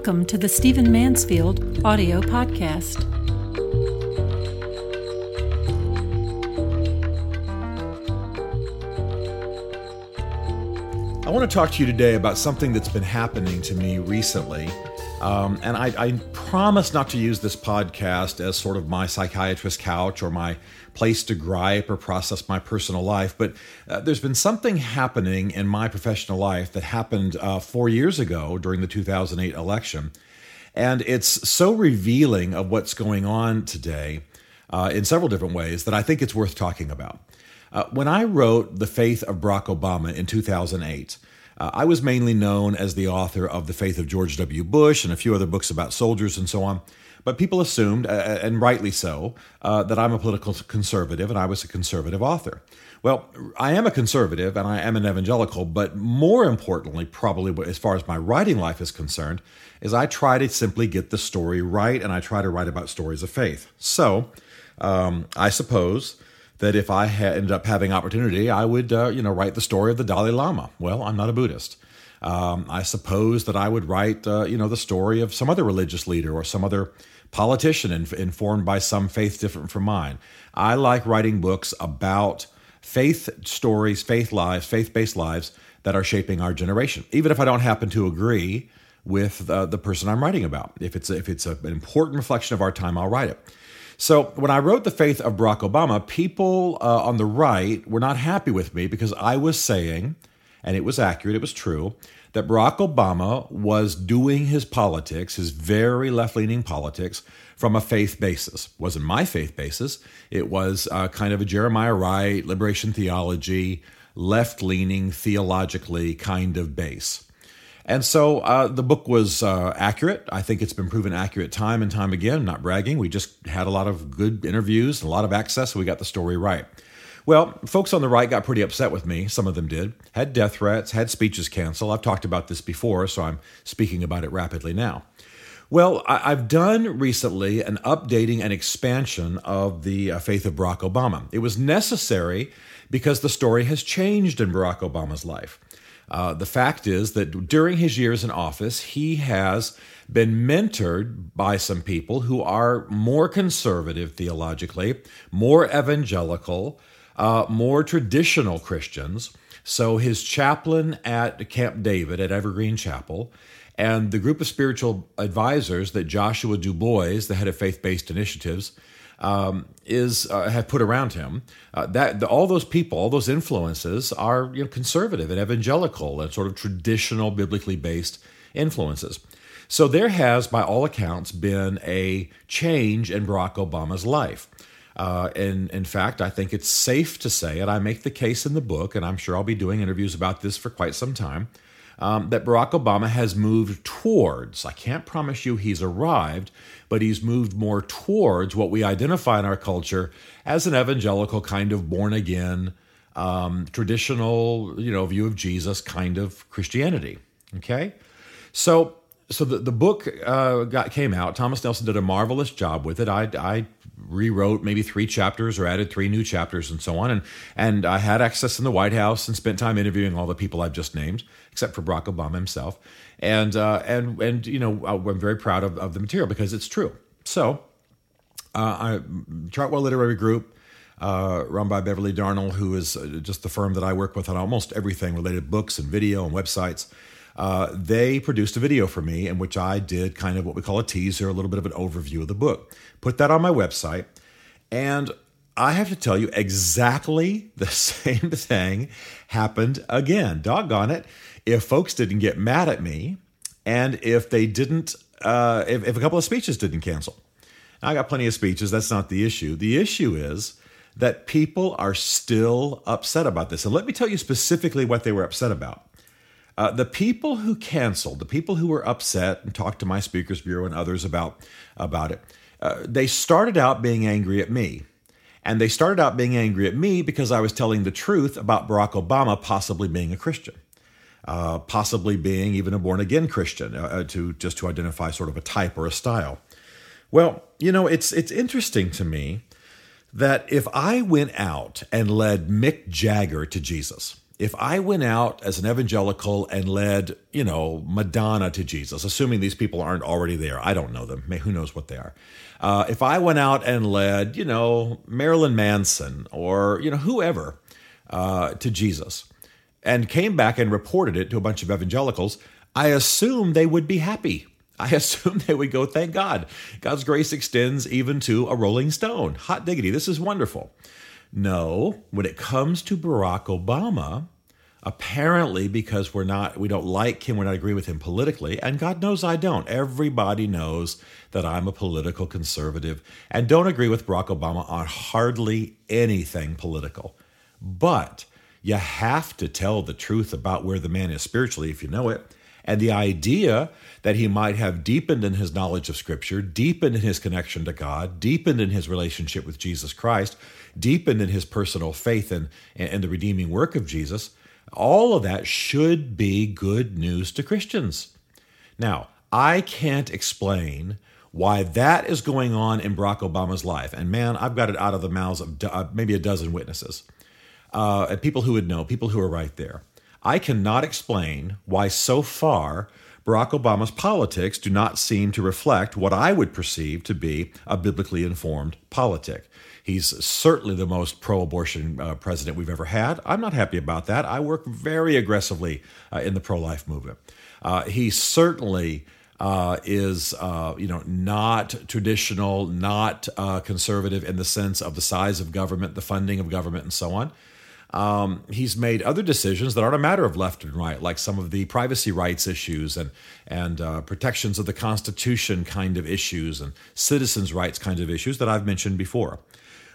Welcome to the Stephen Mansfield audio podcast. I want to talk to you today about something that's been happening to me recently. Um, and I, I, promise not to use this podcast as sort of my psychiatrist couch or my place to gripe or process my personal life. But uh, there's been something happening in my professional life that happened uh, four years ago during the 2008 election. And it's so revealing of what's going on today uh, in several different ways that I think it's worth talking about. Uh, when I wrote The Faith of Barack Obama in 2008, uh, I was mainly known as the author of The Faith of George W. Bush and a few other books about soldiers and so on. But people assumed, uh, uh and rightly so, uh, that I'm a political conservative and I was a conservative author. Well, I am a conservative and I am an evangelical, but more importantly, probably as far as my writing life is concerned, is I try to simply get the story right and I try to write about stories of faith. So, um, I suppose that if I had ended up having opportunity, I would, uh, you know, write the story of the Dalai Lama. Well, I'm not a Buddhist. Um, I suppose that I would write, uh, you know, the story of some other religious leader or some other politician inf- informed by some faith different from mine. I like writing books about faith stories, faith lives, faith-based lives that are shaping our generation, even if I don't happen to agree with uh, the person I'm writing about. If it's a, if it's a, an important reflection of our time, I'll write it. So when I wrote The Faith of Barack Obama, people uh, on the right were not happy with me because I was saying, and it was accurate, it was true, that Barack Obama was doing his politics, his very left leaning politics, from a faith basis. It wasn't my faith basis. It was uh, kind of a Jeremiah Wright, liberation theology, left leaning theologically kind of base. And so uh, the book was uh, accurate. I think it's been proven accurate time and time again. Not bragging. We just had a lot of good interviews, a lot of access, so we got the story right. Well, folks on the right got pretty upset with me. Some of them did. Had death threats, had speeches canceled. I've talked about this before, so I'm speaking about it rapidly now. Well, I've done recently an updating and expansion of the uh, faith of Barack Obama. It was necessary because the story has changed in Barack Obama's life. Uh, the fact is that during his years in office, he has been mentored by some people who are more conservative theologically, more evangelical, uh, more traditional Christians. So his chaplain at Camp David at Evergreen Chapel and the group of spiritual advisors that Joshua Du Bois, the head of faith based initiatives, um, is uh, have put around him. Uh, that the, all those people, all those influences are you know, conservative and evangelical and sort of traditional biblically based influences. So there has, by all accounts, been a change in Barack Obama's life. Uh, and in fact, I think it's safe to say, and I make the case in the book, and I'm sure I'll be doing interviews about this for quite some time, um, that Barack Obama has moved towards. I can't promise you he's arrived, but he's moved more towards what we identify in our culture as an evangelical kind of born again, um, traditional, you know, view of Jesus kind of Christianity. Okay, so so the, the book uh, got came out. Thomas Nelson did a marvelous job with it. I, I rewrote maybe three chapters or added three new chapters and so on. And and I had access in the White House and spent time interviewing all the people I've just named, except for Barack Obama himself. And uh, and and you know I'm very proud of, of the material because it's true. So, uh, I, Chartwell Literary Group. Uh, run by Beverly Darnell, who is uh, just the firm that I work with on almost everything related books and video and websites. Uh, they produced a video for me in which I did kind of what we call a teaser, a little bit of an overview of the book. Put that on my website. And I have to tell you, exactly the same thing happened again. Doggone it. If folks didn't get mad at me, and if they didn't, uh, if, if a couple of speeches didn't cancel. I got plenty of speeches. That's not the issue. The issue is that people are still upset about this. And let me tell you specifically what they were upset about. Uh, the people who canceled, the people who were upset and talked to my speakers bureau and others about about it, uh, they started out being angry at me. And they started out being angry at me because I was telling the truth about Barack Obama possibly being a Christian, uh, possibly being even a born again Christian, uh, uh, to just to identify sort of a type or a style. Well, you know, it's it's interesting to me that if I went out and led Mick Jagger to Jesus, if I went out as an evangelical and led, you know, Madonna to Jesus, assuming these people aren't already there, I don't know them. Who knows what they are? Uh, if I went out and led, you know, Marilyn Manson or you know whoever uh, to Jesus, and came back and reported it to a bunch of evangelicals, I assume they would be happy. I assume they would go, thank God. God's grace extends even to a rolling stone. Hot diggity. This is wonderful. No, when it comes to Barack Obama, apparently because we're not we don't like him, we're not agree with him politically, and God knows I don't. Everybody knows that I'm a political conservative and don't agree with Barack Obama on hardly anything political. But you have to tell the truth about where the man is spiritually if you know it. And the idea that he might have deepened in his knowledge of Scripture, deepened in his connection to God, deepened in his relationship with Jesus Christ, deepened in his personal faith and, and the redeeming work of Jesus, all of that should be good news to Christians. Now, I can't explain why that is going on in Barack Obama's life. And man, I've got it out of the mouths of uh, maybe a dozen witnesses, uh, people who would know, people who are right there. I cannot explain why so far Barack Obama's politics do not seem to reflect what I would perceive to be a biblically informed politic. He's certainly the most pro abortion uh, president we've ever had. I'm not happy about that. I work very aggressively uh, in the pro life movement. Uh, he certainly uh, is uh, you know not traditional, not uh, conservative in the sense of the size of government, the funding of government, and so on. Um, he's made other decisions that aren't a matter of left and right, like some of the privacy rights issues and and uh, protections of the Constitution kind of issues and citizens' rights kind of issues that I've mentioned before.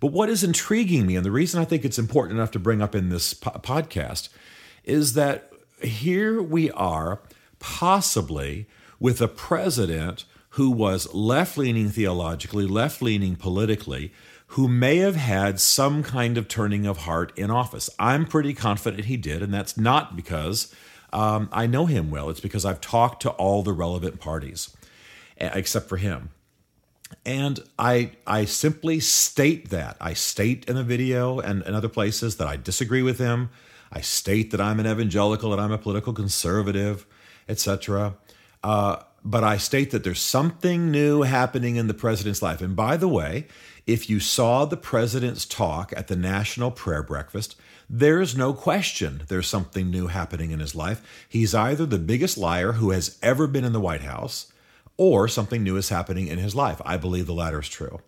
But what is intriguing me, and the reason I think it's important enough to bring up in this po- podcast, is that here we are, possibly with a president who was left leaning theologically, left leaning politically, who may have had some kind of turning of heart in office. I'm pretty confident he did, and that's not because um, I know him well. It's because I've talked to all the relevant parties, except for him. And I, I simply state that. I state in the video and, in other places that I disagree with him. I state that I'm an evangelical, that I'm a political conservative, etc. Uh, but I state that there's something new happening in the president's life. And by the way, if you saw the president's talk at the National Prayer Breakfast, there's no question there's something new happening in his life. He's either the biggest liar who has ever been in the White House, or something new is happening in his life. I believe the latter is true.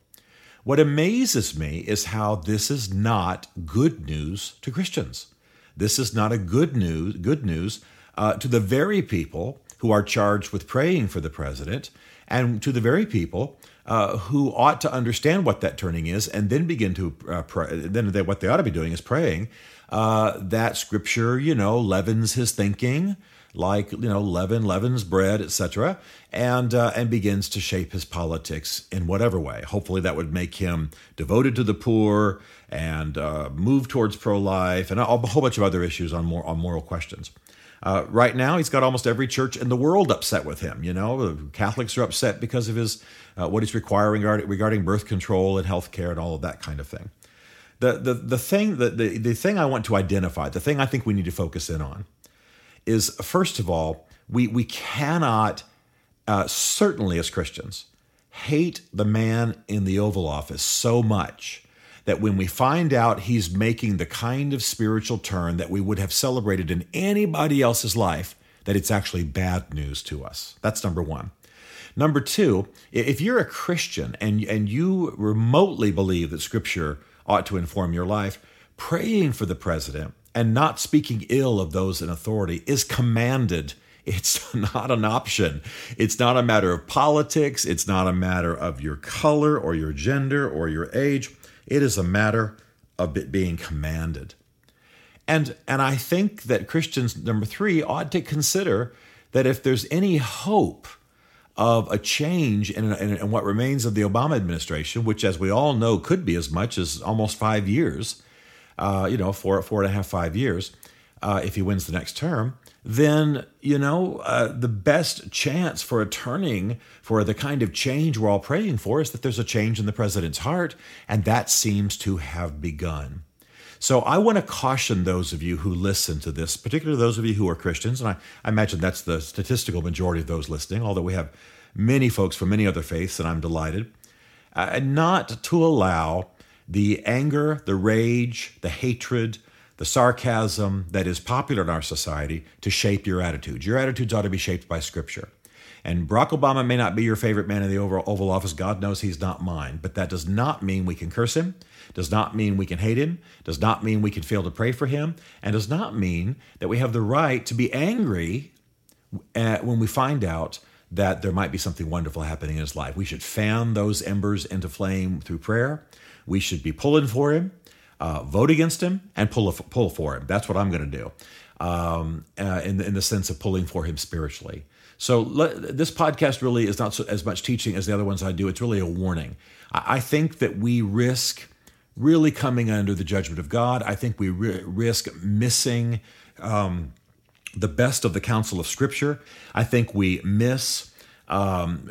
What amazes me is how this is not good news to Christians. This is not a good news, good news uh, to the very people who are charged with praying for the president and to the very people uh, who ought to understand what that turning is and then begin to uh, pray. Then they, what they ought to be doing is praying uh, that Scripture, you know, leavens his thinking, like you know, leaven leavens bread, etc., and uh, and begins to shape his politics in whatever way. Hopefully, that would make him devoted to the poor and uh, move towards pro-life and a, whole bunch of other issues on more on moral questions. Uh, right now, he's got almost every church in the world upset with him. You know, Catholics are upset because of his uh, what he's requiring regarding, regarding birth control and health care and all of that kind of thing. The, the, the thing the, the, the thing I want to identify, the thing I think we need to focus in on, is first of all, we, we cannot, uh, certainly as Christians, hate the man in the Oval Office so much that when we find out he's making the kind of spiritual turn that we would have celebrated in anybody else's life, that it's actually bad news to us. That's number one. Number two, if you're a Christian and, and you remotely believe that Scripture ought to inform your life, praying for the president and not speaking ill of those in authority is commanded. It's not an option. It's not a matter of politics. It's not a matter of your color or your gender or your age. It is a matter of it being commanded. And, and I think that Christians, number three, ought to consider that if there's any hope of a change in, in, in, what remains of the Obama administration, which, as we all know, could be as much as almost five years, uh, you know, four, four and a half, five years, uh, if he wins the next term, then, you know, uh, the best chance for a turning for the kind of change we're all praying for is that there's a change in the president's heart, and that seems to have begun. So I want to caution those of you who listen to this, particularly those of you who are Christians, and I, I imagine that's the statistical majority of those listening, although we have many folks from many other faiths, and I'm delighted, uh, not to allow the anger, the rage, the hatred, the sarcasm that is popular in our society to shape your attitudes. Your attitudes ought to be shaped by Scripture. And Barack Obama may not be your favorite man in the Oval Office. God knows he's not mine. But that does not mean we can curse him, does not mean we can hate him, does not mean we can fail to pray for him, and does not mean that we have the right to be angry at, when we find out that there might be something wonderful happening in his life. We should fan those embers into flame through prayer. We should be pulling for him, uh, vote against him, and pull, a, pull for him. That's what I'm going to do um, uh, in, the, in the sense of pulling for him spiritually. So this podcast really is not so, as much teaching as the other ones I do. It's really a warning. I, I think that we risk really coming under the judgment of God. I think we ri- risk missing um, the best of the counsel of Scripture. I think we miss um,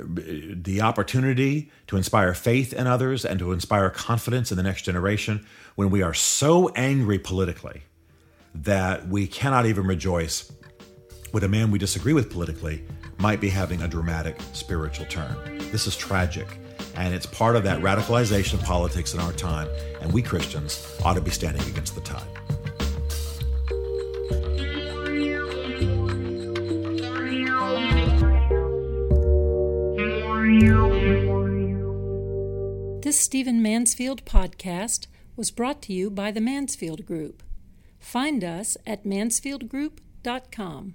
the opportunity to inspire faith in others and to inspire confidence in the next generation when we are so angry politically that we cannot even rejoice with a man we disagree with politically might be having a dramatic spiritual turn. This is tragic, and it's part of that radicalization of politics in our time, and we Christians ought to be standing against the tide. This Stephen Mansfield podcast was brought to you by the Mansfield Group. Find us at mansfieldgroup.com.